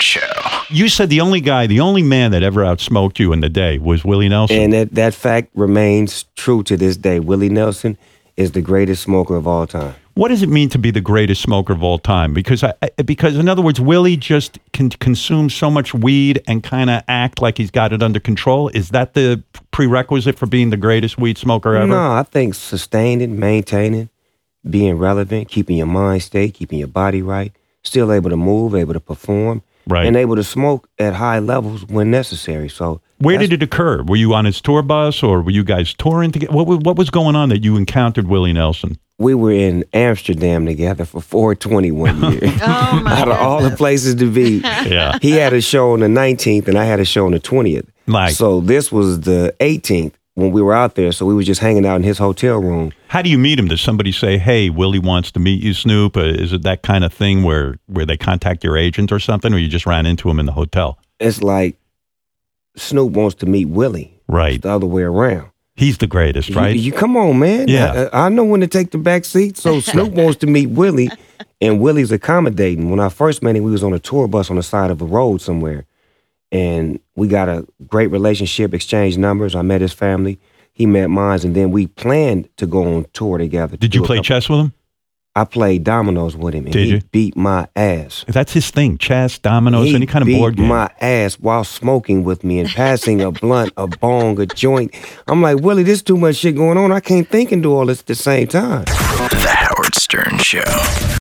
Show. You said the only guy, the only man that ever outsmoked you in the day was Willie Nelson. And that, that fact remains true to this day. Willie Nelson is the greatest smoker of all time. what does it mean to be the greatest smoker of all time? Because I, I- because in other words, Willie just can consume so much weed and kind of act like he's got it under control. Is that the prerequisite for being the greatest weed smoker ever? No, I think sustaining, maintaining, being relevant, keeping your mind straight, keeping your body right, still able to move, able to perform, Right. and able to smoke at high levels when necessary. So Where did it occur? Were you on his tour bus, or were you guys touring together? What, what was going on that you encountered Willie Nelson? we were in Amsterdam together for 420 one year. Oh my Out of all the places to be. Yeah. He had a show on the 19th and I had a show on the 20th. Like- so this was the 18th when we were out there. So we were just hanging out in his hotel room. How do you meet him? Does somebody say, "Hey, Willie wants to meet you, Snoop"? Uh, is it that kind of thing where where they contact your agent or something, or you just ran into him in the hotel? It's like Snoop wants to meet Willie. Right. It's the other way around. He's the greatest, right? You, you come on, man. Yeah. I, I know when to take the back seat. So Snoop wants to meet Willie, and Willie's accommodating. When I first met him, we was on a tour bus on the side of a road somewhere, and we got a great relationship, exchanged numbers. I met his family, he met mine, and then we planned to go on tour together. to Did you play couple- chess with him? I played dominoes with him, and Did he you? beat my ass. That's his thing: chess, dominoes, he any kind of beat board game. my ass while smoking with me and passing a blunt, a bong, a joint. I'm like, Willie, there's too much shit going on. I can't think and do all this at the same time. The Howard Stern Show.